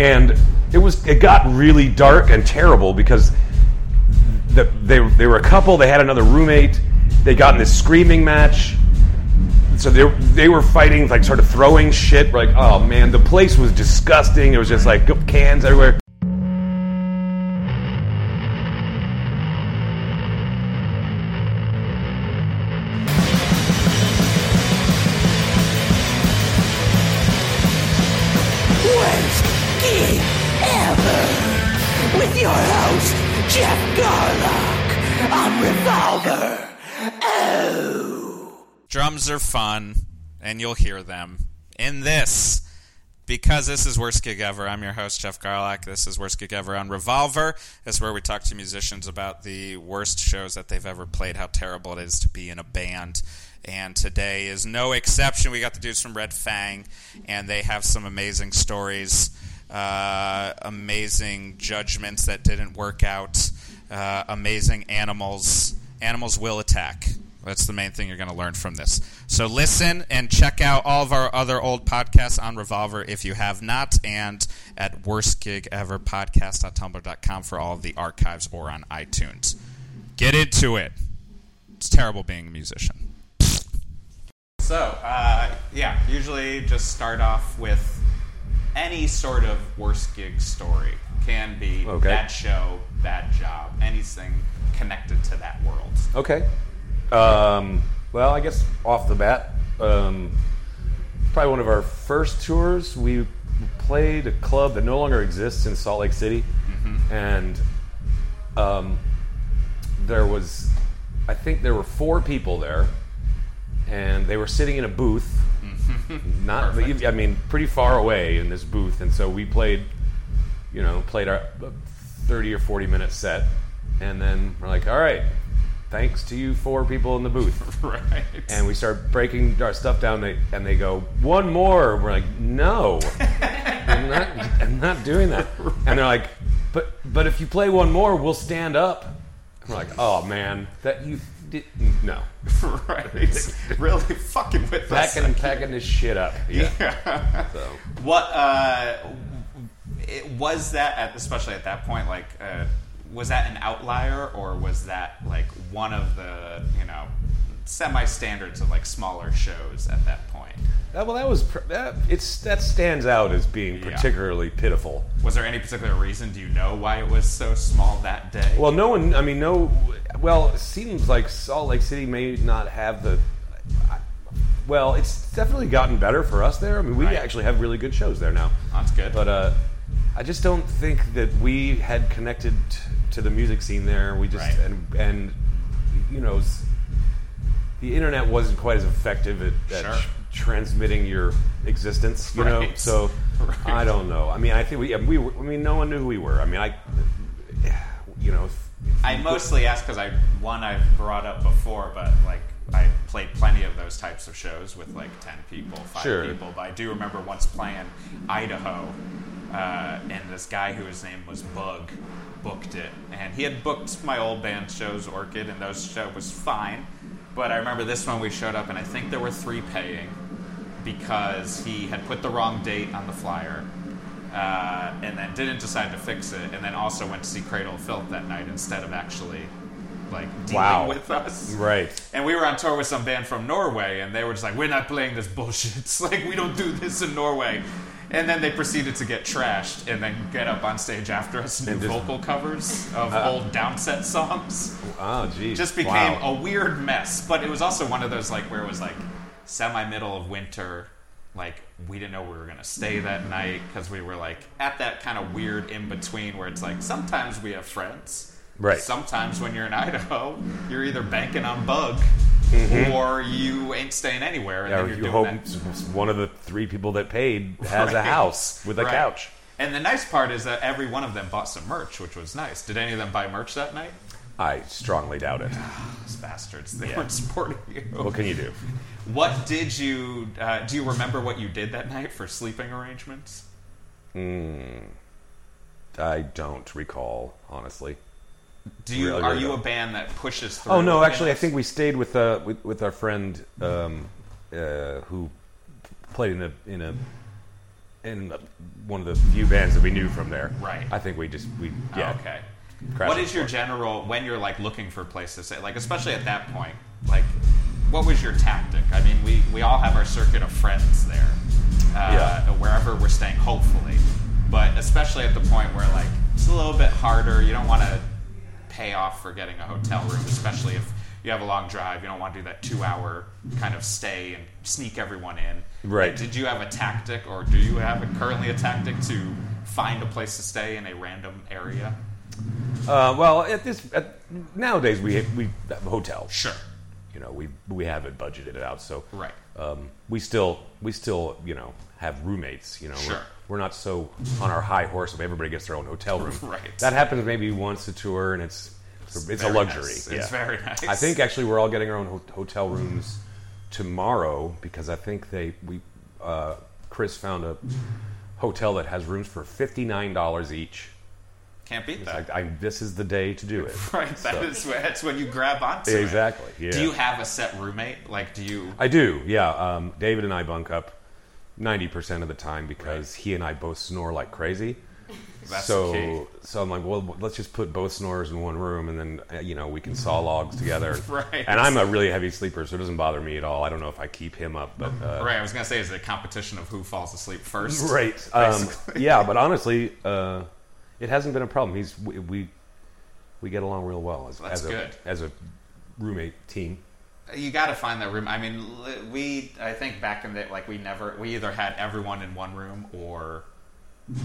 and it was it got really dark and terrible because the, they they were a couple. They had another roommate. They got in this screaming match. So they they were fighting, like sort of throwing shit. Like, oh man, the place was disgusting. It was just like cans everywhere. Are fun, and you'll hear them in this. Because this is Worst Gig Ever, I'm your host, Jeff Garlock. This is Worst Gig Ever on Revolver. This is where we talk to musicians about the worst shows that they've ever played, how terrible it is to be in a band. And today is no exception. We got the dudes from Red Fang, and they have some amazing stories, uh, amazing judgments that didn't work out, uh, amazing animals. Animals will attack. That's the main thing you're going to learn from this. So listen and check out all of our other old podcasts on Revolver if you have not, and at worstgigeverpodcast.tumblr.com for all of the archives or on iTunes. Get into it. It's terrible being a musician. So, uh, yeah, usually just start off with any sort of worst gig story. Can be Okay. bad show, bad job, anything connected to that world. Okay. Um, well, I guess off the bat, um, probably one of our first tours. We played a club that no longer exists in Salt Lake City, and um, there was, I think there were four people there, and they were sitting in a booth, not, Perfect. I mean, pretty far away in this booth, and so we played, you know, played our thirty or forty minute set, and then we're like, all right, thanks to you four people in the booth. Right. And we start breaking our stuff down, they, and they go, one more. We're like, no, I'm not, I'm not doing that. And they're like, but, but if you play one more, we'll stand up. We're like, oh man, that you did, no. right. really fucking with us. Packing, packing this shit up. Yeah. So, What uh, it, was that at especially at that point? Like, uh, was that an outlier, or was that like one of the you know semi standards of like smaller shows at that point? that, well, that was, pr- that, it's, that stands out as being Yeah. particularly pitiful. Was there any particular reason? Do you know why it was so small that day? Well, no one. I mean, no. Well, it seems like Salt Lake City may not have the. Well, it's definitely gotten better for us there. I mean, we Right. actually have really good shows there now. that's good. But uh, I just don't think that we had connected t- to the music scene there. We just Right. and and you know, the internet wasn't quite as effective at, at Sure. tr- transmitting your existence. You know, so Right. I don't know. I mean, I think we we were, I mean, no one knew who we were. I mean, I you know. if- if I mostly ask because I one I've brought up before, but like I played plenty of those types of shows with like ten people, five Sure. people. But I do remember once playing Idaho, uh, and this guy whose name was Bug booked it, and he had booked my old band shows, Orchid, and those show was fine. But I remember this one we showed up, and I think there were three paying because he had put the wrong date on the flyer. Uh, and then didn't decide to fix it, and then also went to see Cradle of Filth that night instead of actually like dealing Wow. with us. Right. And we were on tour with some band from Norway, and they were just like, "We're not playing this bullshit. It's like we don't do this in Norway." And then they proceeded to get trashed, and then get up on stage after us and do just- vocal covers of Uh, old downset songs. Oh, geez. Just became Wow. a weird mess. But it was also one of those like where it was like semi middle of winter. Like we didn't know we were gonna stay that night because we were like at that kind of weird in between where it's like sometimes we have friends. Right. Sometimes when you're in Idaho, you're either banking on bug Mm-hmm. or you ain't staying anywhere. And Yeah, then you're you doing hope that. one of the three people that paid has a house with a Right. couch. And the nice part is that every one of them bought some merch, which was nice. Did any of them buy merch that night? I strongly doubt it. Ah, those bastards. They Yeah. weren't supporting you. What can you do? What did you uh, do? You remember what you did that night for sleeping arrangements? Hmm. I don't recall, honestly. Do you Really, are you a band that pushes through? Oh no, in actually, I think we stayed with uh, with, with our friend um, uh, who played in a in a and one of the few bands that we knew from there. Right. I think we just we yeah. Okay. Crash What is your general when you're like looking for places to stay? Like especially at that point, like what was your tactic? I mean, we we all have our circuit of friends there, uh, Yeah. wherever we're staying, hopefully. But especially at the point where like it's a little bit harder. You don't want to pay off for getting a hotel room, especially if you have a long drive. You don't want to do that two-hour kind of stay and sneak everyone in. Right. Did you have a tactic, or do you have a, currently a tactic to find a place to stay in a random area? Uh, well, at this at, nowadays we we have a hotel. Sure. You know, we we have it budgeted out, so Right. Um, we still we still you know have roommates. You know, Sure. we're, we're not so on our high horse of everybody gets their own hotel room. Right. That happens maybe once a tour, and it's it's, a, it's a luxury. nice. Yeah. It's very nice. I think actually we're all getting our own ho- hotel rooms tomorrow because I think they we uh, Chris found a hotel that has rooms for fifty nine dollars each. Can't beat that. like I, this is the day to do it. right. That So- is that's when you grab onto it. Exactly, yeah. Do you have a set roommate? Like, do you? I do, yeah. Um, David and I bunk up ninety percent of the time because he and I both snore like crazy. That's so, key. so I'm like, well, let's just put both snores in one room, and then uh, you know we can saw logs together. Right. And I'm a really heavy sleeper, so it doesn't bother me at all. I don't know if I keep him up, but uh, Right. I was gonna say, is it a competition of who falls asleep first? Right. Um, yeah, but honestly, uh, it hasn't been a problem. He's we we, we get along real well as, That's as a good. as a roommate team. You got to find that room. I mean, we. I think back in the like we never. We either had everyone in one room or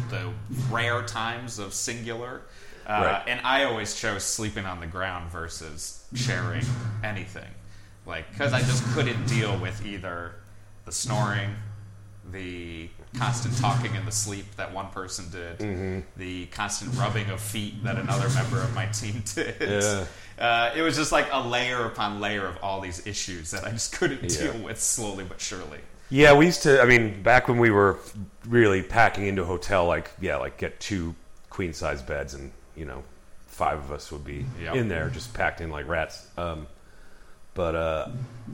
the rare times of singular. Uh, Right. And I always chose sleeping on the ground versus sharing anything, like because I just couldn't deal with either the snoring, the constant talking in the sleep that one person did, Mm-hmm. the constant rubbing of feet that another member of my team did. Yeah. Uh, it was just like a layer upon layer of all these issues that I just couldn't Yeah. deal with slowly but surely. Yeah, we used to. I mean, back when we were really packing into a hotel, like yeah, like get two queen size beds, and you know, five of us would be Yep. in there, just packed in like rats. Um, but uh,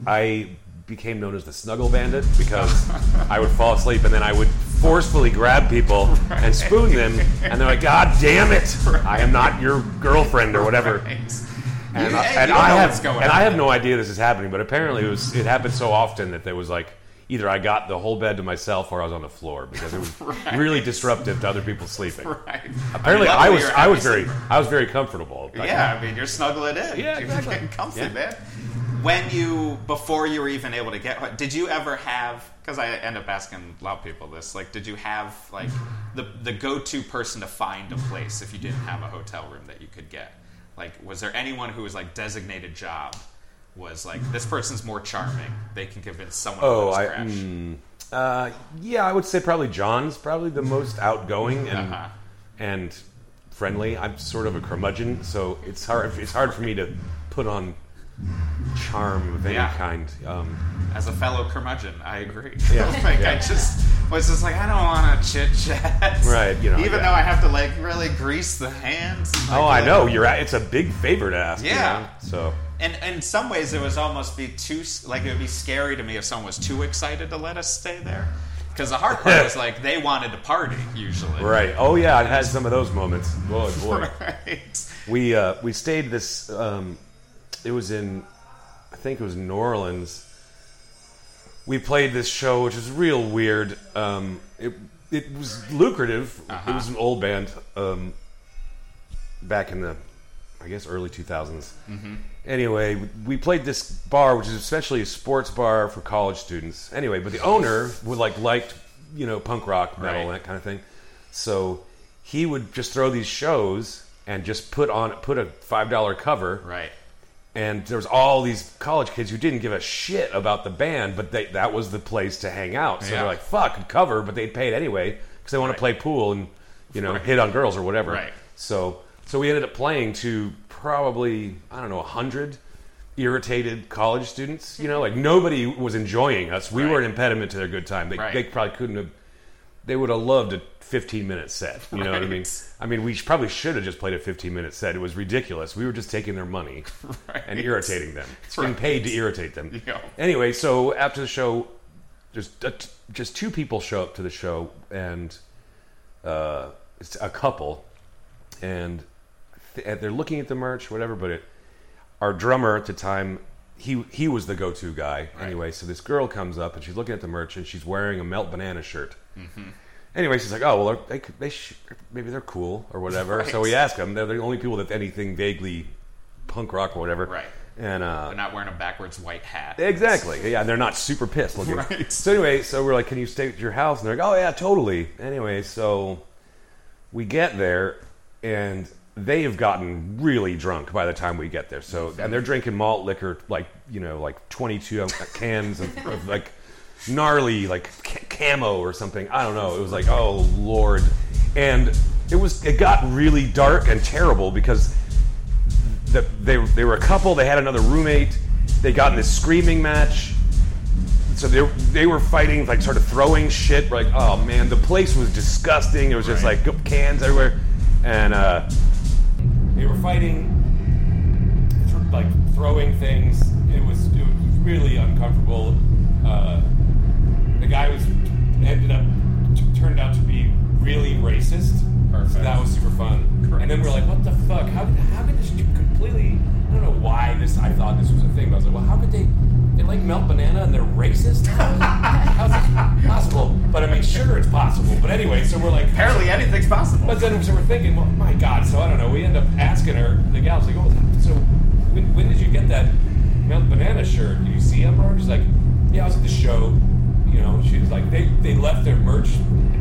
I became known as the snuggle bandit because I would fall asleep and then I would forcefully grab people and spoon them, and they're like, "God damn it, I am not your girlfriend or whatever." Right. And, You- I, and I have and I have no idea this is happening, but apparently it was it happened so often that there was like either I got the whole bed to myself or I was on the floor because it was Right. really disruptive to other people sleeping. Right. Apparently, mean, I was I was very I was very comfortable. Like, Yeah, I mean, you're snuggling in. Yeah, You're getting comfy, Yeah. man. When you, before you were even able to get, did you ever have? Because I end up asking a lot of people this. Like, did you have like the the go to person to find a place if you didn't have a hotel room that you could get? Like, was there anyone who was like designated job? Was like this person's more charming. They can convince someone. Oh, I crash. mm, uh, yeah, I would say probably John's probably the most outgoing and Uh-huh. and friendly. I'm sort of a curmudgeon, so it's hard it's hard for me to put on charm of any Yeah. kind. Um, As a fellow curmudgeon, I agree. Yeah, like yeah. I just was just like I don't want to chit chat. Right, you know, Even yeah. though I have to like really grease the hands. and, like, oh, I know you're. at- It's a big favor to ask. you Yeah. know, So And and in some ways, it was almost be too like it would be scary to me if someone was too excited to let us stay there. Because the hard part was like they wanted to party usually. right. Oh yeah, I've had some of those moments. Boy, boy. Right. we uh, we stayed this. Um, it was in, I think it was New Orleans. We played this show, which was real weird. Um, it it was lucrative. It was an old band. Um, back in the, I guess early two Anyway, we played this bar, which is especially a sports bar for college students. Anyway, but the owner would like liked you know punk rock metal Right. and that kind of thing. So he would just throw these shows and just put on put a five dollar cover Right. And there was all these college kids who didn't give a shit about the band, but they, that was the place to hang out. So Yeah. they're like, "Fuck, cover," but they'd pay it anyway because they want to play pool and you know hit on girls or whatever. Right. So so we ended up playing to probably I don't know a hundred irritated college students. You know, like nobody was enjoying us. We were an impediment to their good time. They, Right. they probably couldn't have. They would have loved a 15 minute set. You know what I mean? I mean, we probably should have just played a 15 minute set. It was ridiculous. We were just taking their money Right. and irritating them. It's being paid to irritate them. Yeah. Anyway, so after the show, just uh, just two people show up to the show, and uh, it's a couple, and th- they're looking at the merch, whatever. But it, our drummer at the time, he he was the go-to guy anyway. So this girl comes up and she's looking at the merch, and she's wearing a melt banana shirt. Anyway, she's like, "Oh well, they they sh- maybe they're cool or whatever." So we ask them. They're the only people that anything vaguely punk rock or whatever. Right. And uh, They're not wearing a backwards white hat. Exactly. Yeah, they're not super pissed looking. Right. So anyway, so we're like, "Can you stay at your house?" And they're like, "Oh yeah, totally." Anyway, so we get there, and they have gotten really drunk by the time we get there. So and they're drinking malt liquor, like you know, like twenty-two cans of, of like gnarly, like ca- camo or something. I don't know. It was like, oh lord, and it was it got really dark and terrible because the, they, they were a couple. They had another roommate. They got in this screaming match. So they, they were fighting, like sort of throwing shit. Like, oh man, the place was disgusting. It was just Right. like cans everywhere, and uh, they were fighting, like throwing things. It was it was really uncomfortable. Uh, the guy was ended up t- turned out to be really racist. Perfect. So that was super fun. Correct. And then we're like, what the fuck? How did how could this completely? I don't know why this. I thought this was a thing, but I was like, well, how could they? They like melt banana and they're racist. How's this possible? But I mean, sure, it's possible. But anyway, so we're like, Apparently, anything's possible. but then so we're thinking, well, my God. So I don't know. We end up asking her. The gal's like, oh, so when, when did you get that melt banana shirt? Did you see him, bro? She's like, yeah, I was at the show. You know, she was like, they they left their merch.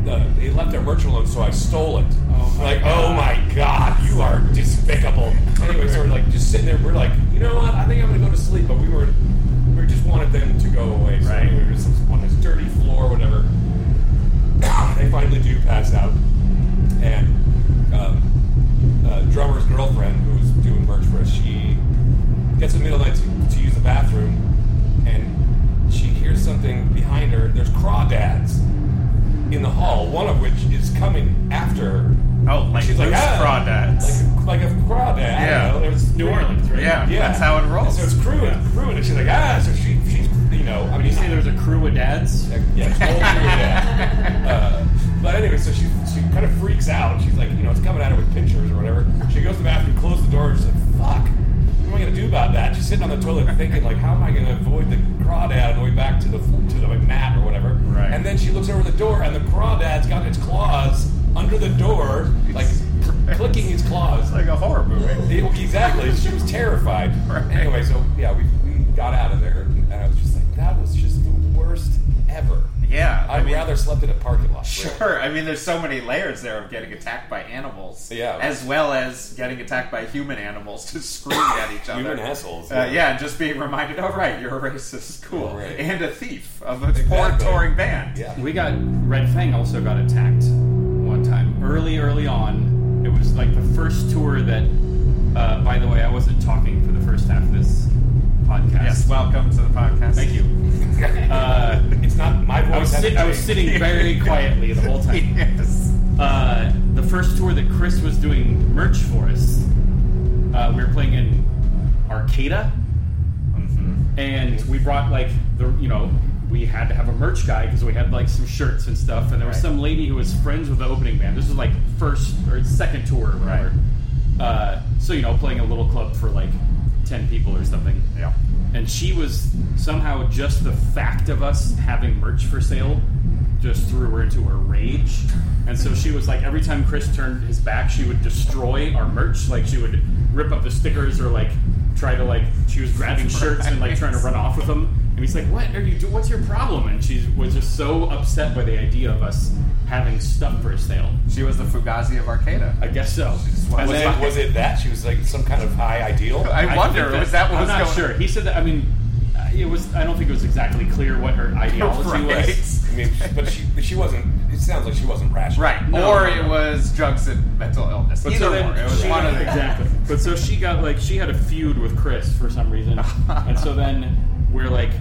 Uh, they left their merch alone, so I stole it. Oh, like, God. oh my God, you are despicable. anyway, so we're like just sitting there. We're like, you know what? I think I'm gonna go to sleep. But we were, we just wanted them to go away. So Right. anyway, we were just on this dirty floor, whatever. they finally do pass out, and um, uh, drummer's girlfriend, who was doing merch for us, she gets in the middle of the night to, to use the bathroom, and she hears something behind her. There's crawdads in the hall, one of which is coming after her. Oh, like She's like, loose ah, crawdads. Like a, like a crawdad. Yeah. You know, there's New Orleans, right? Yeah, Yeah. that's how it rolls. So it's crewing, crewing, and she's like, ah. So she, she's, you know, I mean, You say there was a crew of dads? yeah, totally that. Uh, but anyway, so she she kind of freaks out. She's like, you know, it's coming at her with pinchers or whatever. She goes to the bathroom, closes the door, and she's like, fuck. What am I gonna do about that? She's sitting on the toilet thinking, like, how am I gonna avoid the crawdad on the way back to the to the mat or whatever? Right. And then she looks over the door, and the crawdad's got its claws under the door, like clicking its claws. It's like a horror movie. Yeah, exactly. She was terrified. Right. Anyway, so yeah, we, we got out of there, and I was just like, that was just the worst ever. Yeah, I I'd mean- rather slept in a parking lot. Sure. I mean, there's so many layers there of getting attacked by animals, Yeah. as well as getting attacked by human animals to scream at each other. Human assholes, Uh, yeah. yeah, and just being reminded, oh right, you're a racist, cool, Right. and a thief of a poor Exactly. touring band. Yeah. We got Red Fang also got attacked one time early, early on. It was like the first tour that. Uh, by the way, I wasn't talking for the first half of this podcast. Yes, welcome to the podcast. Thank you. Uh, It's not my voice. I was, sit- I was sitting very quietly the whole time. yes. Uh, the first tour that Chris was doing merch for us, uh, we were playing in Arcata, and we brought like the you know we had to have a merch guy because we had like some shirts and stuff, and there was Right. some lady who was friends with the opening band. This was like first or second tour or whatever. Uh, so you know, playing a little club for like ten people or something. Yeah. And she was somehow just the fact of us having merch for sale just threw her into a rage. And so she was like, every time Chris turned his back, she would destroy our merch. Like she would rip up the stickers or like try to like she was grabbing shirts and like trying to run off with them. And he's like, "What are you doing? What's your problem?" And she was just so upset by the idea of us having stuff for sale. She was the Fugazi of Arcata. I guess so. why And Was then- it, was it that she was like some kind of high ideal? I, I wonder, think was that what I'm was not going sure. He said that. I mean, uh, it was. I don't think it was exactly clear what her ideology Right. was. I mean, but she she wasn't. It sounds like she wasn't rational. Right. No, or no, it no. was drugs and mental illness. But Either so then or. It was she- one of the exactly. But so she got like she had a feud with Chris for some reason, and so then we're like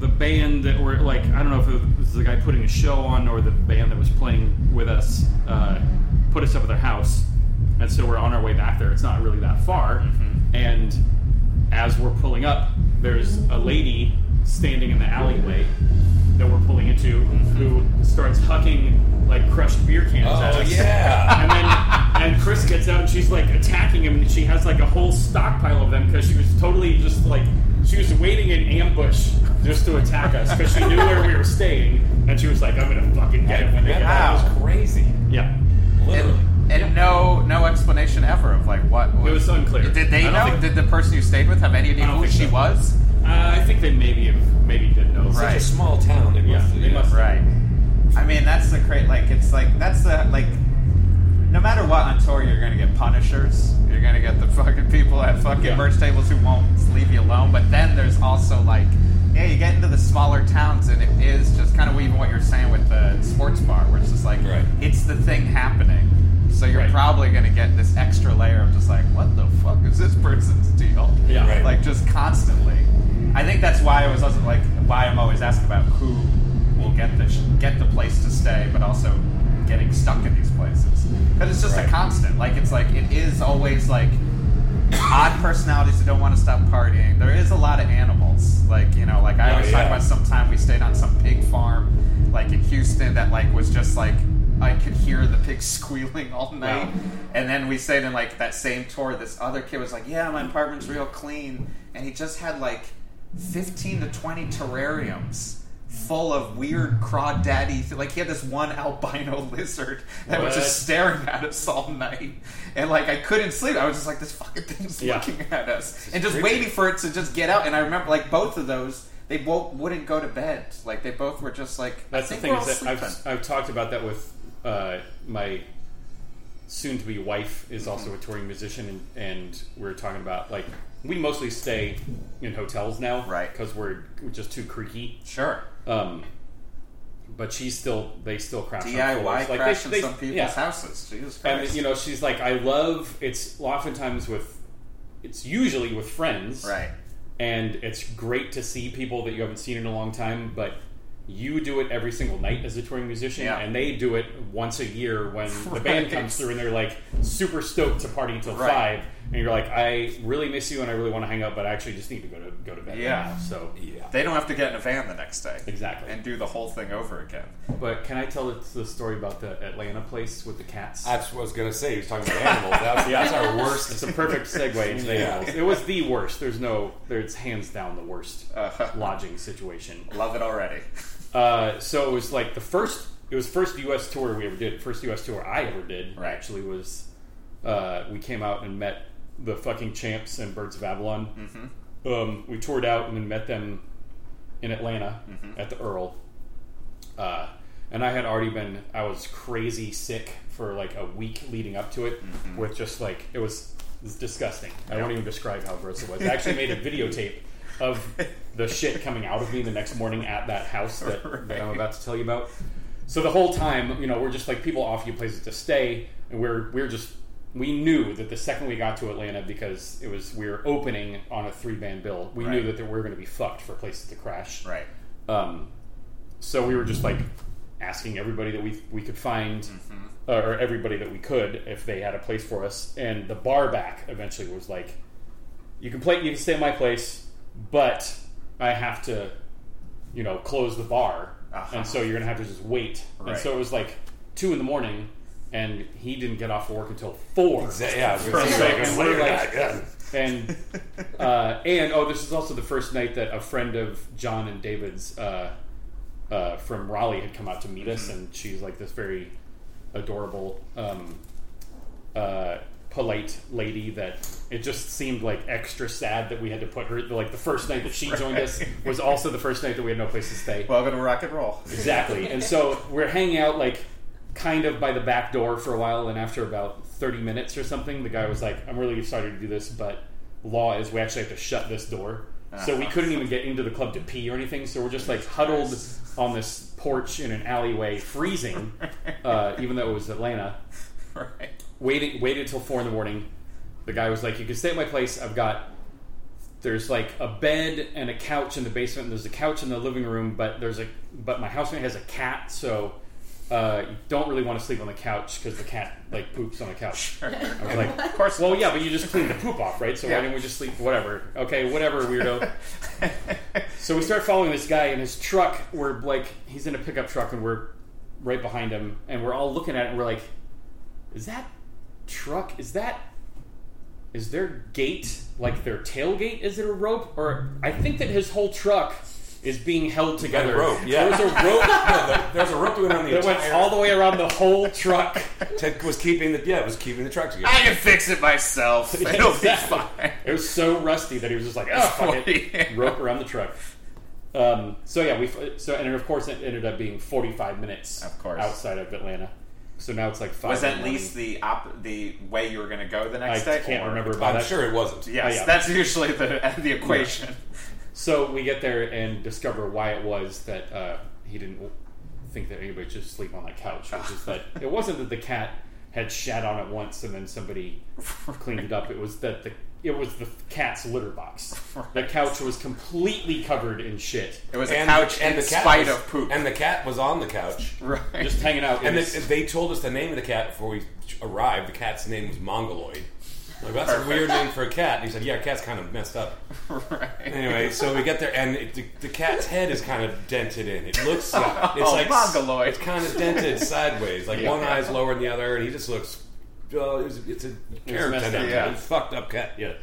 the band that were like I don't know if it was the guy putting a show on or the band that was playing with us uh, put us up at their house, and so we're on our way back there. It's not really that far, and as we're pulling up, there's a lady standing in the alleyway that we're pulling into who starts hucking like crushed beer cans at Oh us. yeah. And then and Chris gets out and she's like attacking him and she has like a whole stockpile of them because she was totally just like she was waiting in ambush just to attack us because she knew where we were staying and she was like I'm gonna fucking get it when they get out. That was crazy. Yeah. Literally. And, and no, no explanation ever of like what. It was unclear. Did they know? think- Did the person you stayed with have any idea who she so. was? Uh, I think they maybe have, maybe did know. Such Right. a small town. They Yeah, must, they must- Right. I mean, that's the great. Like, it's like that's the like. No matter what on tour, you're gonna get punishers. You're gonna get the fucking people at fucking Yeah. merch tables who won't leave you alone. But then there's also like, yeah, you get into the smaller towns, and it is just kind of even what you're saying with the sports bar, where it's just like Right. it's the thing happening. So you're Right. probably gonna get this extra layer of just like, what the fuck is this person's deal? Yeah. Right. Like just constantly. I think that's why I was also like why I'm always asking about who will get the sh- get the place to stay, but also getting stuck in these places because it's just a constant. Like it's like it is always like odd personalities who don't want to stop partying. There is a lot of animals. Like you know, like I Oh, always talk yeah. about. Sometime we stayed on some pig farm, like in Houston, that like was just like. I could hear the pigs squealing all night, Wow. and then we stayed in like that same tour. This other kid was like, "Yeah, my apartment's real clean," and he just had like fifteen to twenty terrariums full of weird crawdaddy. Like he had this one albino lizard that was just staring at us all night, and like I couldn't sleep. I was just like, "This fucking thing's Yeah. looking at us," and just creepy. waiting for it to just get out. And I remember like both of those. They both wouldn't go to bed. Like they both were just like. That's the thing is that. I've, I've talked about that with uh, my soon-to-be wife is also a touring musician, and, and we're talking about like we mostly stay in hotels now, Right. Because we're, we're just too creaky. Sure. Um, but she's still they still crash on DIY floors. Like, crash they- they- some people's yeah. houses. Jesus Christ. And you know, she's like, I love. It's oftentimes with. It's usually with friends, right. and it's great to see people that you haven't seen in a long time but you do it every single night as a touring musician Yeah. and they do it once a year when the band comes through and they're like super stoked to party until Right. five and you're like i really miss you and i really want to hang out but i actually just need to go to go to bed Yeah. now so Yeah. They don't have to get in a van the next day. Exactly. And do the whole thing over again. but can i tell the, the story about the atlanta place with the cats That's what I was gonna say. He was talking about animals. That's, Yeah. that's our worst. it's a perfect segue into the Yeah. animals. It was the worst. There's no, there's hands down the worst Uh-huh. lodging situation. Love it already. Uh, so it was like the first. It was first U.S. tour we ever did. First U.S. tour I ever did Right. actually was. Uh, we came out and met the fucking champs and Birds of Avalon. Mm-hmm. Um, we toured out and then met them in Atlanta Mm-hmm. at the Earl. Uh, and I had already been. I was crazy sick for like a week leading up to it, Mm-hmm. with just like it was, it was disgusting. I won't even describe how gross it was. I actually made a videotape of the shit coming out of me the next morning at that house that, that I'm about to tell you about. So the whole time, you know, we're just like people offer you places to stay, and we're we're just we knew that the second we got to Atlanta because it was we were opening on a three band bill, we knew that there- we were going to be fucked for places to crash. Right. Um, so we were just like asking everybody that we we could find, uh, or everybody that we could, if they had a place for us. And the bar back eventually was like, "You can play, you can stay at my place, but I have to, you know, close the bar, Uh-huh. and so you're gonna have to just wait." And so it was like two in the morning. And he didn't get off work until four. Exa- yeah, I was gonna From- say, and we're like- yeah. and uh, and oh, this is also the first night that a friend of John and David's uh, uh, from Raleigh had come out to meet us, and she's like this very adorable, um, uh, polite lady that it just seemed like extra sad that we had to put her like the first night that she joined us was also the first night that we had no place to stay. Welcome to rock and roll. Exactly. And so we're hanging out like kind of by the back door for a while, and after about 30 minutes or something, the guy was like, I'm really sorry to do this, but law is we actually have to shut this door. So we couldn't even get into the club to pee or anything, so we're just like huddled on this porch in an alleyway, freezing, uh, even though it was Atlanta. Right. Waiting, waited until four in the morning. The guy was like, "You can stay at my place. I've got there's like a bed and a couch in the basement. And there's a couch in the living room, but there's a but my housemate has a cat, so uh, you don't really want to sleep on the couch because the cat like poops on the couch. I was like, Of course. well, yeah, but you just cleaned the poop off, right? So Yeah. why didn't we just sleep? Whatever. Okay, whatever, weirdo. so we start following this guy in his truck. We're like, he's in a pickup truck, and we're right behind him, and we're all looking at it, and we're like, is that truck? Is that is their gate like their tailgate? Is it a rope? Or I think that his whole truck is being held together. rope, yeah. There's a rope No, there- there's a rope that went on the that went all the way around the whole truck. Ted was keeping the yeah, it was keeping the truck together. I can fix it myself. It'll be fine. It was so rusty that he was just like, oh, fuck it. Yeah. Rope around the truck. Um, so yeah, we so and of course it ended up being 45 minutes Of course. outside of Atlanta. So now it's like five. Was in at least the op- the way you were going to go the I next day? I can't or- remember about I'm that. sure it wasn't. Yes, Oh, yeah. that's usually the the equation. So we get there and discover why it was that uh, he didn't think that anybody should sleep on that couch, which is that it wasn't that the cat had shat on it once and then somebody cleaned it up. It was that the it was the cat's litter box. The couch was completely covered in shit, It was a And, couch and in the cat spite was, of poop. And the cat was on the couch. right. just hanging out. And in they, his- they told us the name of the cat before we arrived. The cat's name was Mongoloid. Like, that's a weird name for a cat. And he said, "Yeah, cat's kind of messed up." right. Anyway, so we get there, and it, the, the cat's head is kind of dented in. It looks, it's Oh, like Mongoloid. It's kind of dented sideways. Like Yeah. one eye's lower than the other, and he just looks. Uh, it's, it's a character. messed up, yeah. It's a fucked up cat. Yeah.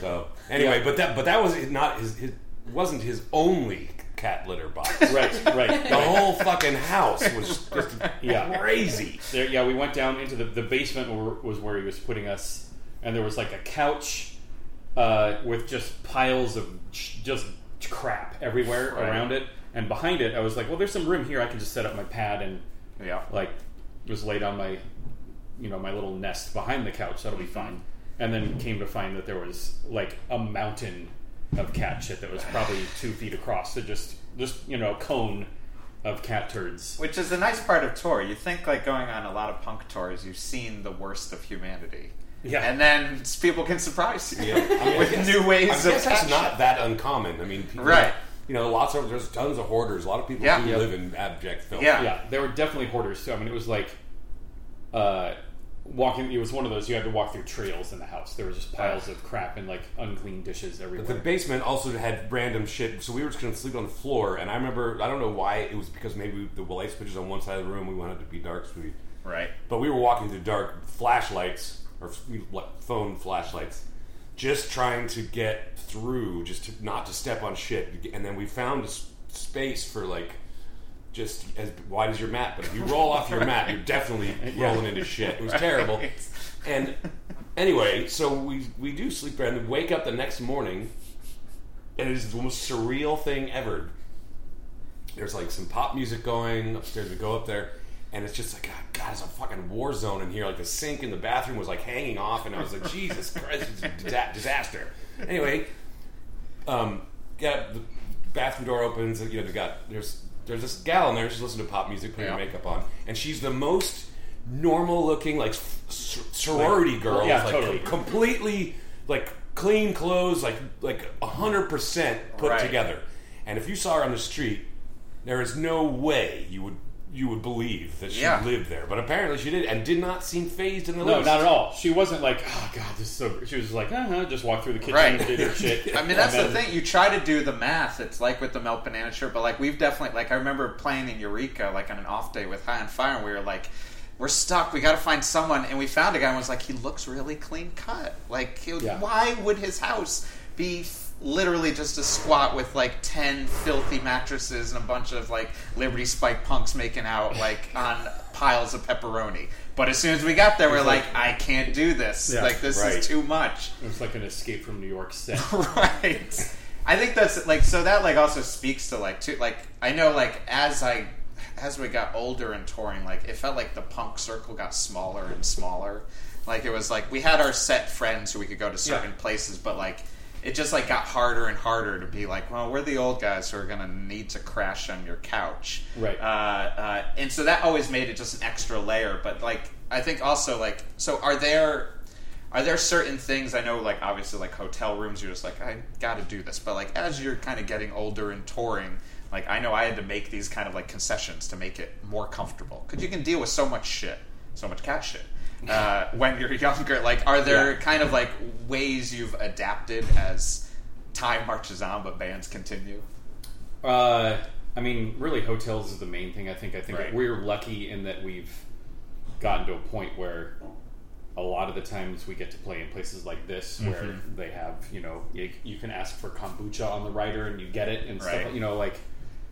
So anyway, but that but that was not his. his wasn't his only cat litter box. right, right. The whole fucking house was just Yeah. crazy. There, yeah, we went down into the, the basement were, was where he was putting us, and there was like a couch uh, with just piles of ch- just crap everywhere Right. around it, and behind it, I was like, well, there's some room here. I can just set up my pad and Yeah. like just lay down my you know my little nest behind the couch. That'll be fine. And then came to find that there was like a mountain of cat shit that was probably two feet across. So just just you know a cone of cat turds. Which is the nice part of tour. You think like going on a lot of punk tours, you've seen the worst of humanity. Yeah. And then people can surprise you Yeah. I mean, with guess- new ways I of guess that's not that uncommon. I mean, people, Right. You know, lots of there's tons of hoarders. A lot of people Yeah. who Yep. live in abject filth. Yeah. yeah, there were definitely hoarders too. I mean, it was like uh, walking. It was one of those you had to walk through trails in the house. There was just piles of crap and like unclean dishes everywhere. The basement also had random shit, so we were just going to sleep on the floor. And I remember, I don't know why, it was because maybe the light switches on one side of the room, we wanted it to be dark, so we, Right. but we were walking through dark flashlights or f- phone flashlights, just trying to get through, just to not to step on shit. And then we found a s- space for like just as wide as your mat. But if you roll off your mat, you're definitely rolling into shit. It was terrible. And anyway, so we we do sleep there and wake up the next morning, and it is the most surreal thing ever. There's like some pop music going upstairs. We go up there, and it's just like God, God, it's a fucking war zone in here. Like the sink in the bathroom was like hanging off, and I was like, Jesus Christ, it's a disa- disaster. Anyway, um, yeah, the bathroom door opens, and you know, they got there's there's this gal in there. She's listening to pop music, putting her makeup on, and she's the most normal looking, like sorority girl, yeah, like totally. completely like clean clothes, like like hundred percent put Right. together. And if you saw her on the street, there is no way you would you would believe that she Yeah. lived there. But apparently she did, and did not seem phased in the no, least. not at all. She wasn't like, oh god, this is so. She was like, uh huh. Just walk through the kitchen, Right. did her shit. I mean, that's and the then- thing. You try to do the math. It's like with the Melt Banana shirt, but like we've definitely like I remember playing in Eureka like on an off day with High on Fire, and we were like, we're stuck. We got to find someone, and we found a guy and was like, he looks really clean cut. Like, he, Yeah. why would his house be? Literally just a squat with like ten filthy mattresses and a bunch of like Liberty Spike punks making out like on piles of pepperoni. But as soon as we got there, we're like, I can't do this. Yeah. like this Right. is too much. It was like an escape from New York set. right i think that's like so that like also speaks to like too like i know like as i as we got older and touring like it felt like the punk circle got smaller and smaller like it was like we had our set friends who we could go to certain Yeah. places but like it just like got harder and harder to be like well we're the old guys who are gonna need to crash on your couch Right. uh, uh, and so that always made it just an extra layer but like i think also like so are there are there certain things I know, like obviously, like hotel rooms, you're just like, I got to do this. But like as you're kind of getting older and touring, Like I know I had to make these kind of like concessions to make it more comfortable because you can deal with so much shit, so much cat shit. Uh, when you're younger, like, are there Yeah. kind of like ways you've adapted as time marches on, but bands continue? Uh, I mean, really, hotels is the main thing. I think. I think Right. we're lucky in that we've gotten to a point where a lot of the times we get to play in places like this where Mm-hmm. they have, you know, you, you can ask for kombucha on the rider and you get it and Right. stuff. You know, like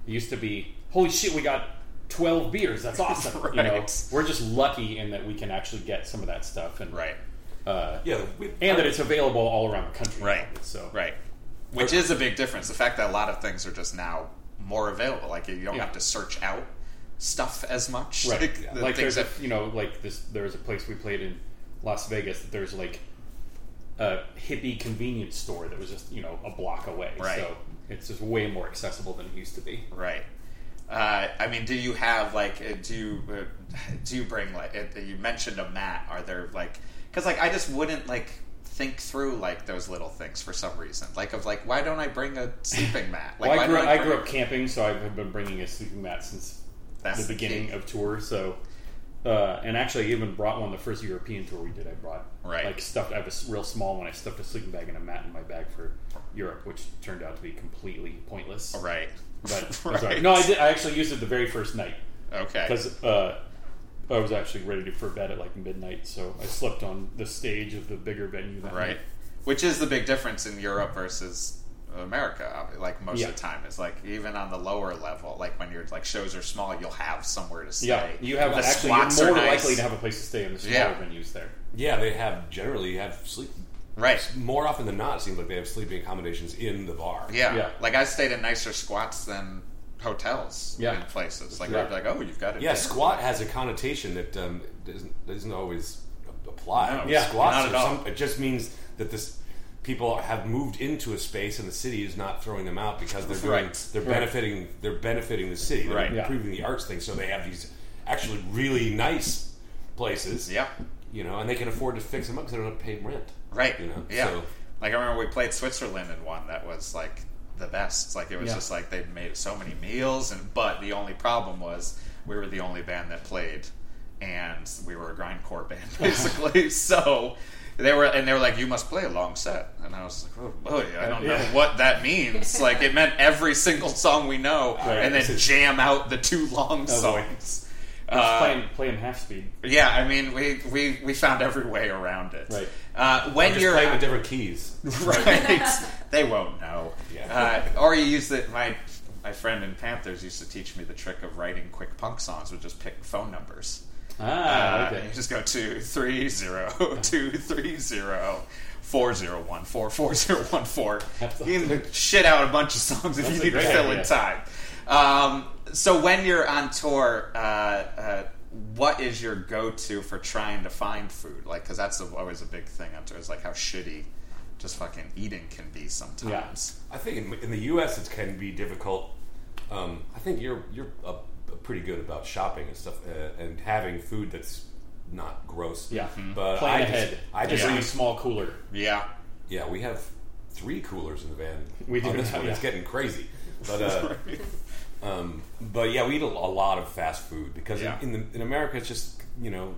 it used to be, holy shit, we got twelve beers. That's awesome. You know, we're just lucky in that we can actually get some of that stuff and Right, uh, Yeah, we, and that it's available all around the country. right, So right. Which is a big difference. The fact that a lot of things are just now more available. Like you don't Yeah. have to search out stuff as much. Right. Like, the Like things there's a, you know, like this. There was a place we played in Las Vegas. That there's like a hippie convenience store that was just you know a block away. Right. So it's just way more accessible than it used to be. Right. Uh, I mean, do you have like, uh, do you uh, do you bring like? Uh, you mentioned a mat. Are there like? Because like, I just wouldn't like think through like those little things for some reason. Like of like, why don't I bring a sleeping mat? Like, well, I grew, don't I grew up camping, so I've been bringing a sleeping mat since the the beginning key. of tour. So. Uh, and actually, I even brought one the first European tour we did. I brought Right. like stuffed. I have a real small one. I stuffed a sleeping bag and a mat in my bag for Europe, which turned out to be completely pointless. Right. But Right. sorry. no, I did. I actually used it the very first night. Okay. because uh, I was actually ready to for bed at like midnight, so I slept on the stage of the bigger venue that Right. night. Which is the big difference in Europe versus America. Like most Yeah. of the time, is like even on the lower level, like when your like shows are small, you'll have somewhere to stay. Yeah, you have The actually you're squats are more nice. likely to have a place to stay in the smaller Yeah. venues there. yeah, they have generally have sleep. Right. More often than not, it seems like they have sleeping accommodations in the bar. Yeah. Yeah. Like I stayed in nicer squats than hotels Yeah. in places. Like Yeah. I'd be like, oh, you've got it. Yeah, squat has a connotation that um, doesn't, doesn't always apply. No, Yeah, Squats not at all. some- it just means that this people have moved into a space and the city is not throwing them out because they're doing, Right. they're benefiting they're benefiting the city. They're Right. Yeah. improving the arts thing. So they have these actually really nice places. Yeah. You know, and they can afford to fix them up because they don't have to pay rent. Right. You know, Yeah. so- Like I remember we played Switzerland in one that was like the best. Like it was Yeah. just like they made so many meals, and but the only problem was we were the only band that played, and we were a grindcore band basically. so they were, and they were like, "You must play a long set," and I was like, "Oh boy, I don't know Yeah. what that means." like it meant every single song we know, and then jam out the two long oh, boy. songs. Just Uh, playing playing half speed. yeah, I mean, we, we, we found every way around it. Right. Uh, when Just you're playing with different keys. right, they won't know. Yeah. Uh, or you use it. My my friend in Panthers used to teach me the trick of writing quick punk songs with just pick phone numbers. Ah, Uh, okay. You just go two three zero two three zero. Four zero one four four zero one four. That's You can shit out a bunch of songs if That's you need to fill in time. Um, so when you're on tour, uh, uh, what is your go-to for trying to find food? Like, because that's always a big thing on tour. Is like how shitty just fucking eating can be sometimes. I think in, in the U.S. it can be difficult. Um, I think you're you're uh, pretty good about shopping and stuff uh, and having food that's not gross. Yeah, but playing I ahead. just I just Bring a small cooler. Yeah. yeah we have three coolers in the van. We do on this have- one. It's getting crazy, but uh, um, but yeah, we eat a, a lot of fast food because Yeah. in, in, the, in America it's just you know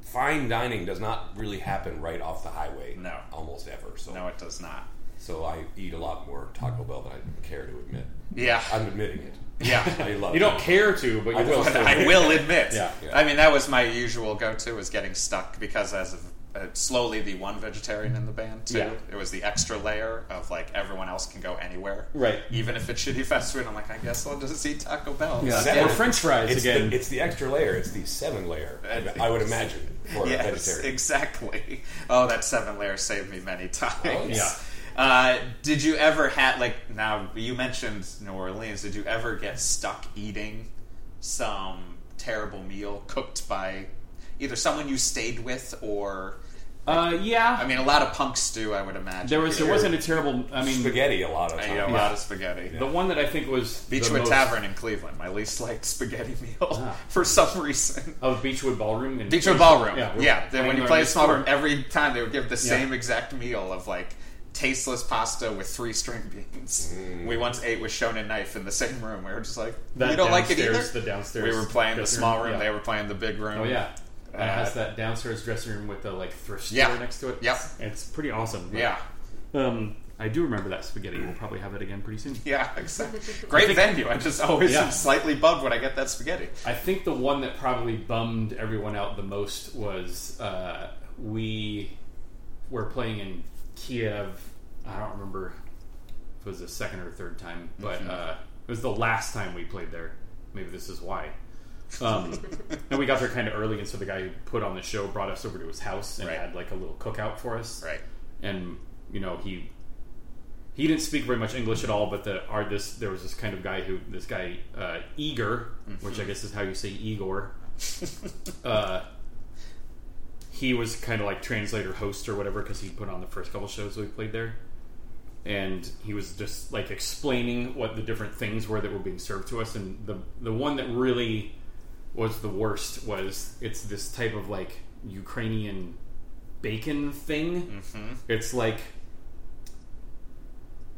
fine dining does not really happen right off the highway. No. almost ever. So No, it does not. so I eat a lot more Taco Bell than I care to admit. Yeah. I'm admitting it. Yeah. I love You don't care to, but you I will. I will admit. Yeah. Yeah. I mean, that was my usual go-to was getting stuck because as of uh, slowly the one vegetarian in the band too. Yeah. It was the extra layer of like everyone else can go anywhere, Right. Even if it's shitty fast food, I'm like, I guess I'll just eat Taco Bell. Yeah. Or French fries It's again. the, it's the extra layer. It's the seven layer. Uh, I would imagine for a Yes, vegetarian. exactly. Oh, that seven layer saved me many times. Oh, yeah. Uh, did you ever have like now you mentioned New Orleans? Did you ever get stuck eating some terrible meal cooked by either someone you stayed with or uh, yeah. I mean a lot of punks do I would imagine. there was there here. wasn't a terrible. I mean, Spaghetti a lot of I times. eat a Yeah. lot of spaghetti. the one that I think was the Beachland most- Tavern in Cleveland, my least liked spaghetti meal Ah. for some reason. Oh, Beachland Ballroom. In Beachland Ballroom. Yeah, Yeah, we're then when playing you play a small room, every time they would give the Yeah. same exact meal of like tasteless pasta with three string beans. We once ate with Shonen Knife in the same room. We were just like, That you don't like it either. downstairs- the downstairs We were playing the dressing small room, room. yeah. They were playing the big room. Oh yeah, it Uh, has that downstairs dressing room with the like thrift store Yeah. next to it. Yep. it's pretty awesome. but, yeah, um, I do remember that spaghetti. We'll probably have it again pretty soon. yeah, exactly. Great venue. I just always Yeah. am slightly bummed when I get that spaghetti. I think the one that probably bummed everyone out the most was uh, we were playing in Kiev. I don't remember if it was the second or third time, but Mm-hmm. uh, it was the last time we played there. Maybe this is why. Um, and we got there kind of early, and so the guy who put on the show brought us over to his house and Right. had like a little cookout for us. Right. And you know he he didn't speak very much English at all, but the art this there was this kind of guy who this guy uh, Igor, which I guess is how you say Igor. uh, he was kind of like translator host or whatever because he put on the first couple shows we played there, and he was just like explaining what the different things were that were being served to us, and the the one that really was the worst was it's this type of like Ukrainian bacon thing. It's like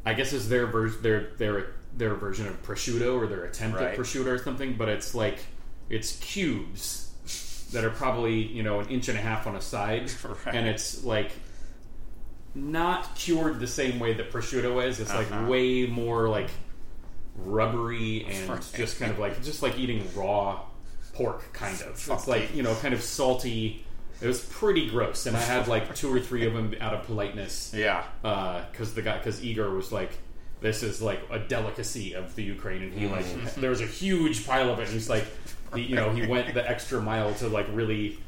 I guess it's their ver- their their their version of prosciutto or their attempt Right. at prosciutto or something, but it's like it's cubes that are probably you know an inch and a half on a side, Right. and it's like not cured the same way that prosciutto is. It's Uh-huh. like way more like rubbery and Right. just kind of like just like eating raw pork, kind of. It's like you know, kind of salty. It was pretty gross, and I had like two or three of them out of politeness Yeah. Uh, because the guy because Igor was like, "This is like a delicacy of the Ukraine," and he mm-hmm. like there was a huge pile of it, and he's like, he, you know, he went the extra mile to like really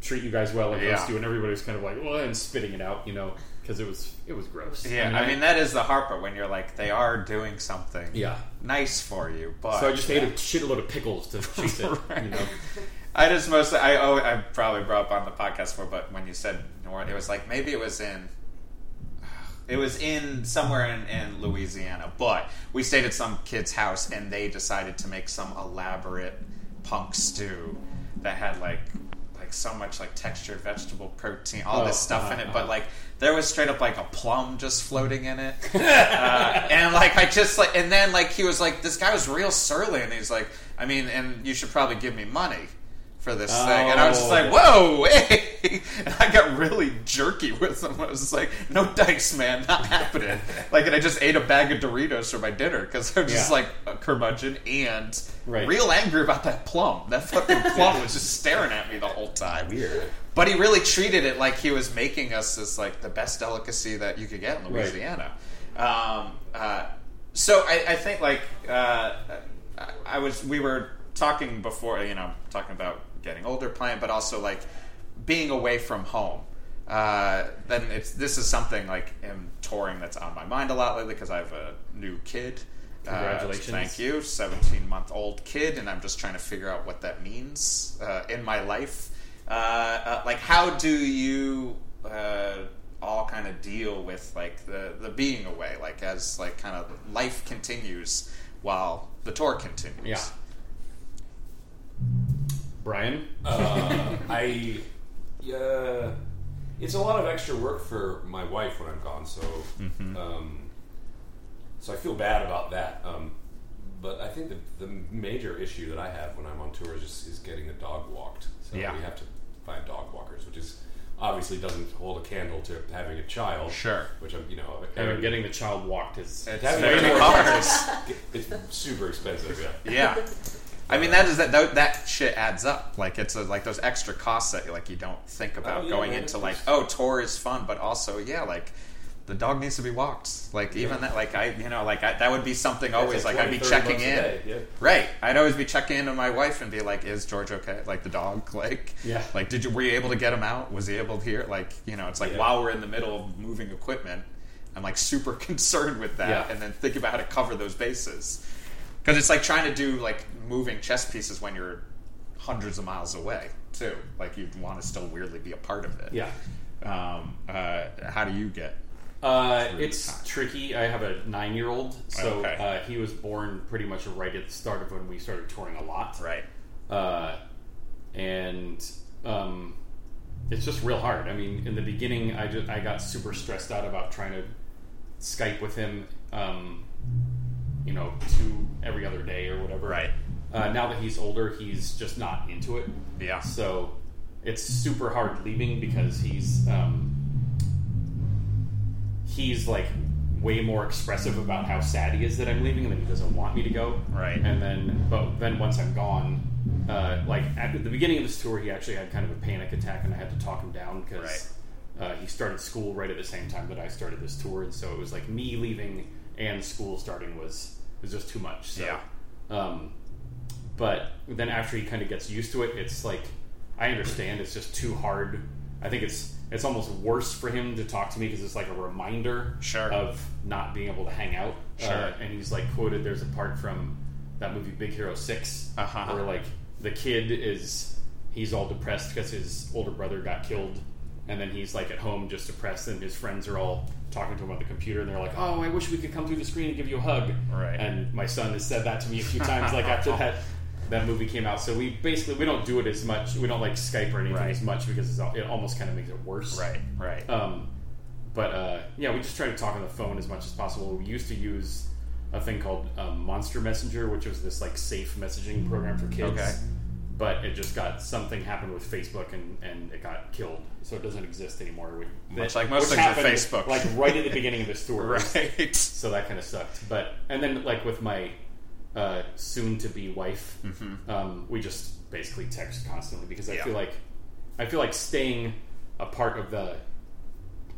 treat you guys well and Yeah. roast you, and everybody was kind of like, well, and spitting it out, you know, because it was it was gross. Yeah, I mean, that is the hard part when you're like they are doing something Yeah. nice for you, but so I just ate a shitload of pickles to chase it, you know. I just mostly I oh I probably brought up on the podcast before, but when you said it was like maybe it was in it was in somewhere in, in Louisiana, but we stayed at some kid's house and they decided to make some elaborate punk stew that had like like so much like textured vegetable protein, all this Oh, stuff in uh, it, uh. but like there was straight up like a plum just floating in it, uh, and like I just like and then like he was like this guy was real surly and he's like I mean and you should probably give me money for this thing and I was just Oh, like whoa hey and I got really jerky with him I was just like no dice man not happening like and I just ate a bag of Doritos for my dinner because I'm just Yeah. like a curmudgeon and Right. real angry about that plum that fucking plum was just staring at me the whole time Weird. but he really treated it like he was making us as like the best delicacy that you could get in Right. Louisiana. Um, uh, so I, I think like uh, I was we were talking before, you know, talking about getting older, playing, but also like being away from home. Uh, then it's this is something like in touring that's on my mind a lot lately because I have a new kid. Uh, Congratulations. thank you, seventeen month old kid, and I'm just trying to figure out what that means uh, in my life. Uh, uh, like, how do you uh, all kind of deal with like the the being away, like as like kind of life continues while the tour continues? Yeah. Brian, Uh, I, uh, it's a lot of extra work for my wife when I'm gone, so, um, so I feel bad about that. Um, but I think the, the major issue that I have when I'm on tour is just is getting the dog walked. So Yeah. we have to find dog walkers, which is obviously doesn't hold a candle to having a child. Sure. Which I'm, you know, and getting the child walked is It's Having very a hard. it's super expensive. Yeah. Yeah. I mean that is that that, that shit adds up. Like it's a, like those extra costs that like you don't think about Oh, yeah, going into like oh tour is fun, but also yeah like the dog needs to be walked. Like even that like I you know like I, that would be something always like, I'd be checking in. yeah. Right. I'd always be checking in on my wife and be like, "Is George okay? Like the dog? Like, Yeah. Like, did you were you able to get him out? Was he able to hear? Like, you know, it's like Yeah. while we're in the middle of moving equipment, I'm like super concerned with that, and then think about how to cover those bases because it's like trying to do like moving chess pieces when you're hundreds of miles away too. Like you want to still weirdly be a part of it. yeah. Um, uh, how do you get? Uh, it's tricky. I have a nine-year-old, so Okay. uh, he was born pretty much right at the start of when we started touring a lot. Right. uh, and um, it's just real hard. I mean, in the beginning, I just I got super stressed out about trying to Skype with him, um, you know, two every other day or whatever. Right. Uh, now that he's older, he's just not into it. Yeah. So it's super hard leaving because he's um, he's like way more expressive about how sad he is that I'm leaving, and that he doesn't want me to go. Right. And then, but then once I'm gone, uh, like at the beginning of this tour, he actually had kind of a panic attack, and I had to talk him down because uh, he started school right at the same time that I started this tour, and so it was like me leaving and school starting was was just too much. So, Yeah. Um, but then after he kind of gets used to it, it's like I understand it's just too hard. I think it's it's almost worse for him to talk to me because it's like a reminder Sure. of not being able to hang out. Sure. Uh, and he's like quoted. There's a part from that movie Big Hero 6 Uh-huh. where like the kid is he's all depressed because his older brother got killed, and then he's like at home just depressed, and his friends are all talking to him on the computer, and they're like, "Oh, I wish we could come through the screen and give you a hug." Right. And my son has said that to me a few times, like after that that movie came out. So we basically we don't do it as much. We don't like Skype or anything Right. as much because it's, it almost kind of makes it worse. Right. Right. Um, but uh, yeah, we just try to talk on the phone as much as possible. We used to use a thing called um, Monster Messenger, which was this like safe messaging program for kids. Okay. But it just got something happened with Facebook and, and it got killed, so it doesn't exist anymore. We, Much that- like most things with Facebook. like right at the beginning of this tour. right. So that kind of sucked. But and then like with my uh, soon to be wife, um, we just basically text constantly because I Mm-hmm. Yeah. feel like I feel like staying a part of the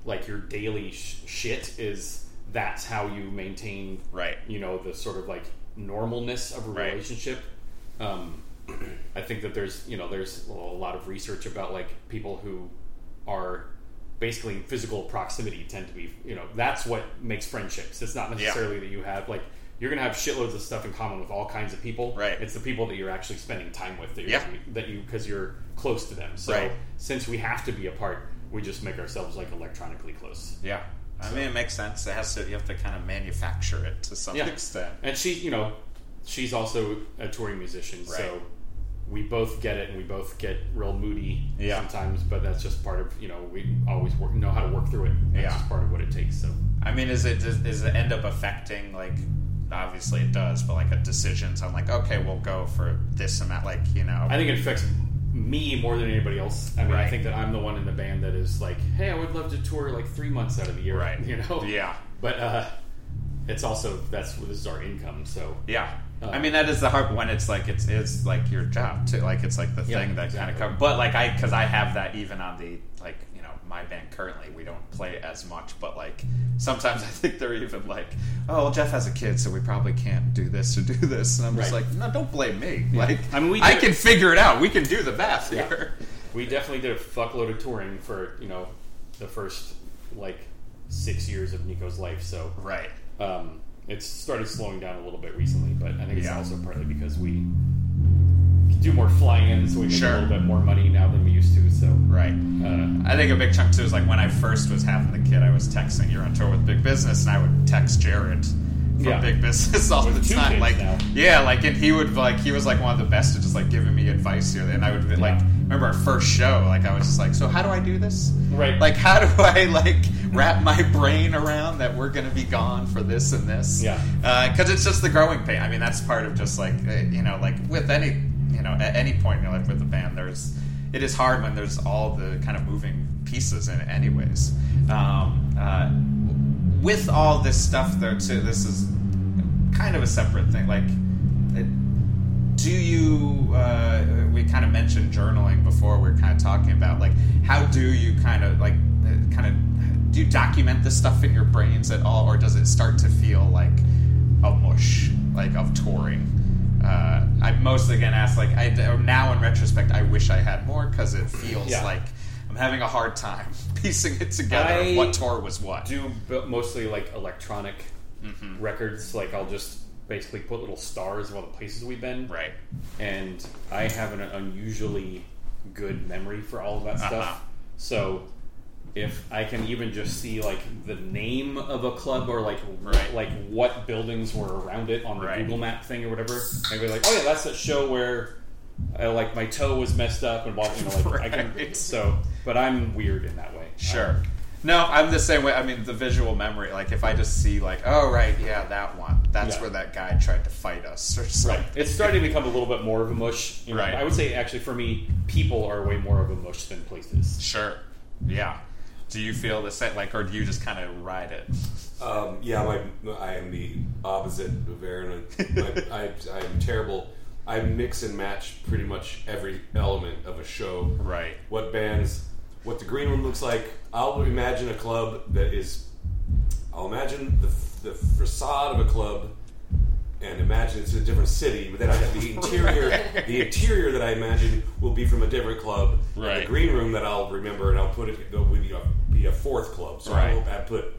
like your daily sh- shit is that's how you maintain Right. you know the sort of like normalness of a Right. relationship. Um, I think that there's you know there's a lot of research about like people who are basically in physical proximity tend to be you know that's what makes friendships. It's not necessarily that you have like you're gonna have shitloads of stuff in common with all kinds of people. Right. It's the people that you're actually spending time with that, you're, Yeah. that you because you're close to them. So Right. since we have to be apart, we just make ourselves like electronically close. Yeah. I mean, it makes sense. It has to. You have to kind of manufacture it to some Yeah. extent. And she, you know, she's also a touring musician, Right. so we both get it, and we both get real moody Yeah. sometimes. But that's just part of you know we always work, know how to work through it. That's Yeah. just part of what it takes. So I mean, is it does, does it end up affecting like? Obviously, it does, but like a decisions on like, okay, we'll go for this amount. Like, you know, I think it affects me more than anybody else. I mean, I think that I'm the one in the band that is like, hey, I would love to tour like three months out of the year, Right. You know, Yeah. But uh, it's also that's this is our income, so Yeah. Uh, I mean that is the hard when it's like it's it's like your job too. Like it's like the Yeah, thing that kind of comes. But like I because I have that even on the like you know my band currently we don't play as much. But like sometimes I think they're even like oh well, Jeff has a kid so we probably can't do this or do this. And I'm just like no don't blame me. Like I mean, we I can figure it out. We can do the math Yeah. here. we definitely did a fuckload of touring for you know the first like six years of Nico's life. So Right. um, it's started slowing down a little bit recently, but I think it's Yeah. also partly because we do more flying in, so we make Sure. a little bit more money now than we used to. So Right. uh, I think a big chunk too is like when I first was having the kid, I was texting you're on tour with Big Business, and I would text Jared from Yeah. Big Business all With the time. Like, now. yeah, like, and he would like he was like one of the best at just like giving me advice here, and I would be like, remember our first show, like I was just like, so how do I do this? Right. Like, how do I like wrap my brain around that we're gonna be gone for this and this? Yeah. because it's just the growing pain. I mean, that's part of just like uh, you know, like with any you know, at any point in your life with a band, there's it is hard when there's all the kind of moving pieces in it, anyways. Um, uh, with all this stuff, though, too, this is kind of a separate thing. Like, do you? Uh, we kind of mentioned journaling before. We are kind of talking about like how do you kind of like uh, kind of do you document this stuff in your brains at all, or does it start to feel like a mush, like of touring? Uh, I mostly gonna ask like I now in retrospect I wish I had more because it feels Yeah. like I'm having a hard time piecing it together. I what tour was what? do mostly like electronic Mm-hmm. records. Like I'll just basically put little stars of all the places we've been. right. and I have an unusually good memory for all of that Uh-huh. stuff. So if I can even just see like the name of a club or like Right. like what buildings were around it on the Right. Google Map thing or whatever, I'd like, oh yeah, that's a show where. Uh like my toe was messed up and walking. you know, like I can. Right. So, but I'm weird in that way. Sure. Um, No, I'm the same way. I mean, the visual memory. Like, if I just see, like, oh right, yeah, that one. That's Yeah. where that guy tried to fight us or something. Right. It's starting to become a little bit more of a mush. You know, Right. I would say actually for me, people are way more of a mush than places. Sure. Yeah. Do you feel the same? Like, or do you just kind of ride it? Um, yeah, my, I am the opposite of Aaron. I, I, I'm terrible. I mix and match pretty much every element of a show. Right. What bands, what the green room looks like. I'll imagine a club that is. I'll imagine the, the facade of a club, and imagine it's in a different city. But then I have the interior. the interior that I imagine will be from a different club. Right. the green room that I'll remember, and I'll put it. There'll be a, be a fourth club. So Right. I, I put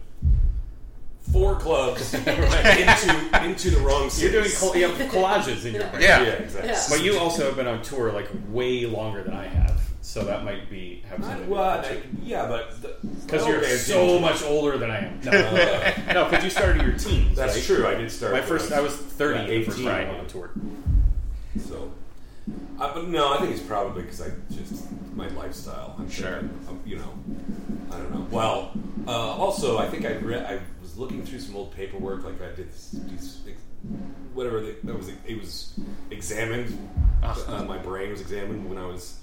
four clubs into into the wrong You're doing cities. col- you have collages in your brain. Yeah. yeah, exactly. Yeah. But you also have been on tour like way longer than I have, so that might be have something. Well, I- yeah, but because you're okay, so much older than I am. No, no, because you started your teens. That's right? true. I did start. My when first, I was 30 yeah, the first 18, time I yeah. went on tour. So, uh, but no, I think it's probably because I just my lifestyle. I'm Sure. I'm, you know, I don't know. Well, uh, also, I think I read. I was looking through some old paperwork, like I did this, these, whatever they, that was. It was examined. Uh, my brain was examined when I was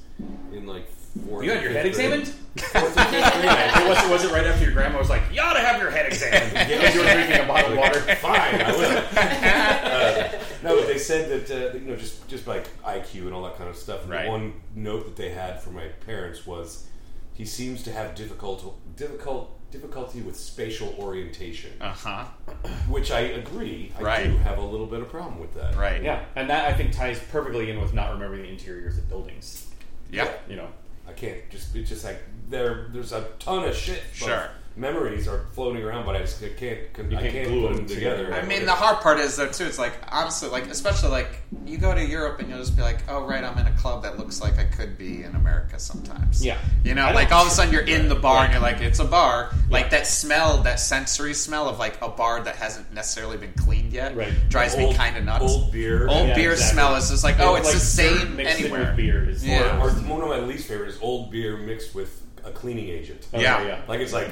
in like. Fourth You had your head grade. examined? Fourth fifth grade. it was, was it right after your grandma was like, "You ought to have your head examined"? because you were drinking a bottle of water. Fine, I will. uh, no, but they said that uh, you know just just like IQ and all that kind of stuff. And Right. one note that they had for my parents was he seems to have difficult difficult difficulty with spatial orientation, Uh huh. which I agree. I Right. do have a little bit of problem with that. Right. Yeah, and that I think ties perfectly in with not remembering the interiors of buildings. Yeah. You know, I can't just it's just like there there's a ton of shit. Sure. Memories are floating around, but I just I can't. You I can't can't glue put them them together. together. I mean, the hard part is though too. It's like honestly, like especially like you go to Europe and you'll just be like, oh right, I'm in a club that looks like I could be in America sometimes. Yeah. you know, I like all of a sudden you're in the bar and you're like, it's a bar. Like Yeah. that smell, that sensory smell of like a bar that hasn't necessarily been cleaned yet, Right. drives me kind of nuts. Old beer. Old Yeah, beer exactly. smell is just like, oh, it's like the same mixed anywhere. with beer is Yeah. Or one of my least favorite is old beer mixed with a cleaning agent. Oh, Yeah. yeah. Like it's like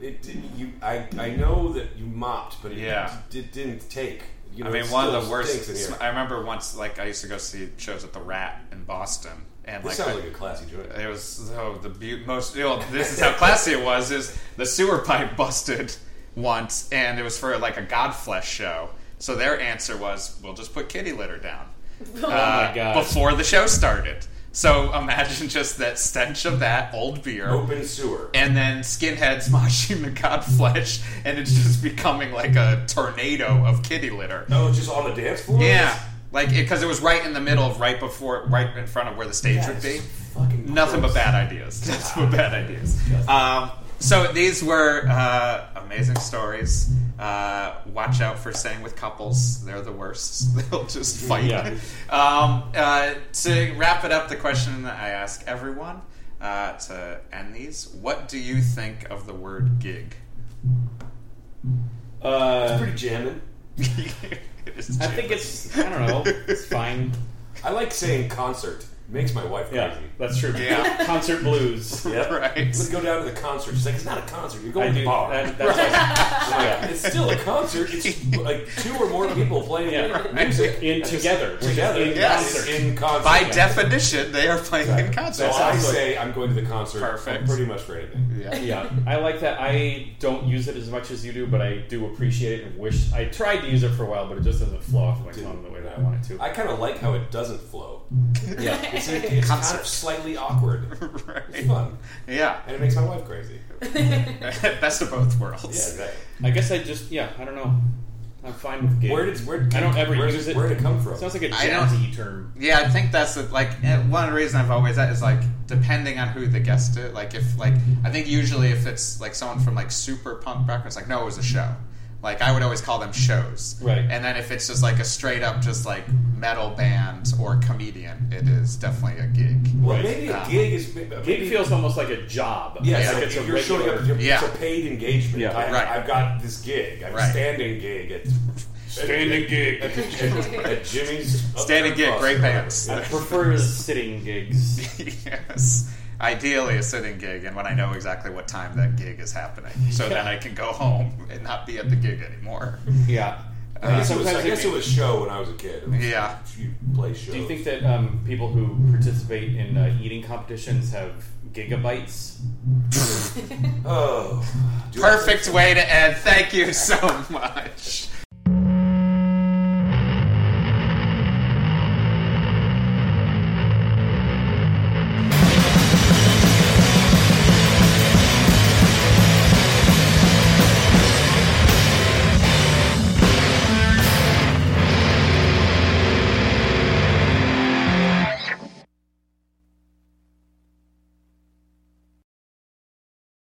it. You, I, I know that you mopped, but it, Yeah. it didn't take. You know, I mean, it one of still the worst. stinks in here. I remember once, like, I used to go see shows at the Rat in Boston, and This like, sounds like a classy joint. It was so the be- most. You know, this is how classy it was. Is the sewer pipe busted once, and it was for like a Godflesh show. So their answer was, "We'll just put kitty litter down." Oh uh, my god! Before the show started. So imagine just that stench of that old beer. Open sewer. And then skinheads moshing the Godflesh, and it's just becoming like a tornado of kitty litter. Oh, just on the dance floor. Yeah, like because it, was right in the middle of right before, right in front of where the stage Yeah, would be. fucking Nothing gross. but bad ideas. Nothing but bad ideas. Um, so these were uh, amazing stories. Uh, watch out for staying with couples; they're the worst. They'll just fight. Yeah. Um, uh, to wrap it up, the question that I ask everyone uh, to end these: What do you think of the word gig? Uh, Pretty jamming. It is I think it's I don't know. It's fine. I like saying concert. Makes my wife crazy. Yeah, that's true. Yeah. Concert blues. Yeah. Right. Let's go down to the concert. She's like, it's not a concert. You're going I to the bar. That, that's like, yeah. It's still a concert. It's like two or more people playing Yeah. music In together. together. In Yes. concert. In concert. By Yeah. definition, they are playing in concert. So. I say I'm going to the concert. Perfect. Pretty much for anything. Yeah. Yeah, I like that. I don't use it as much as you do, but I do appreciate it and wish I tried to use it for a while, but it just doesn't flow off my tongue the way that I want it to. I kind of like how it doesn't flow. Yeah, It's, it's kind of slightly awkward. It's Right. fun, Yeah. and it makes my wife crazy. Best of both worlds. Yeah, exactly. I guess I just yeah, I don't know. I'm fine with gig. Where did where? did I don't ever where's use it. Where did it come from? Sounds like a I don't- jazzy term. Yeah, I think that's the, like eh, one of the reasons I've always that is like depending on who the guest is. Like if like I think usually if it's like someone from like super punk background, it's like no, it was a show. Like I would always call them shows. Right. And then if it's just like a straight up just like metal band or comedian, it is definitely a gig. well, Right. maybe a Um, gig is maybe, Gig feels almost like a job. Yeah, It's it's like like it's a you're showing up. regular- It's Yeah. a paid engagement. Yeah. I, Right. I've got this gig. I'm Right. a standing gig at Standing gig. at, at, at Jimmy's. Standing gig, great the road. bands. I prefer sitting gigs. yes. Ideally, a sitting gig, and when I know exactly what time that gig is happening, so then I can go home and not be at the gig anymore. Yeah. I guess, it was, I guess it- it was show when I was a kid. Was- Yeah. You play shows. Do you think that um, people who participate in uh, eating competitions have gigabytes? Oh. do I think Perfect way to end. Thank you so much.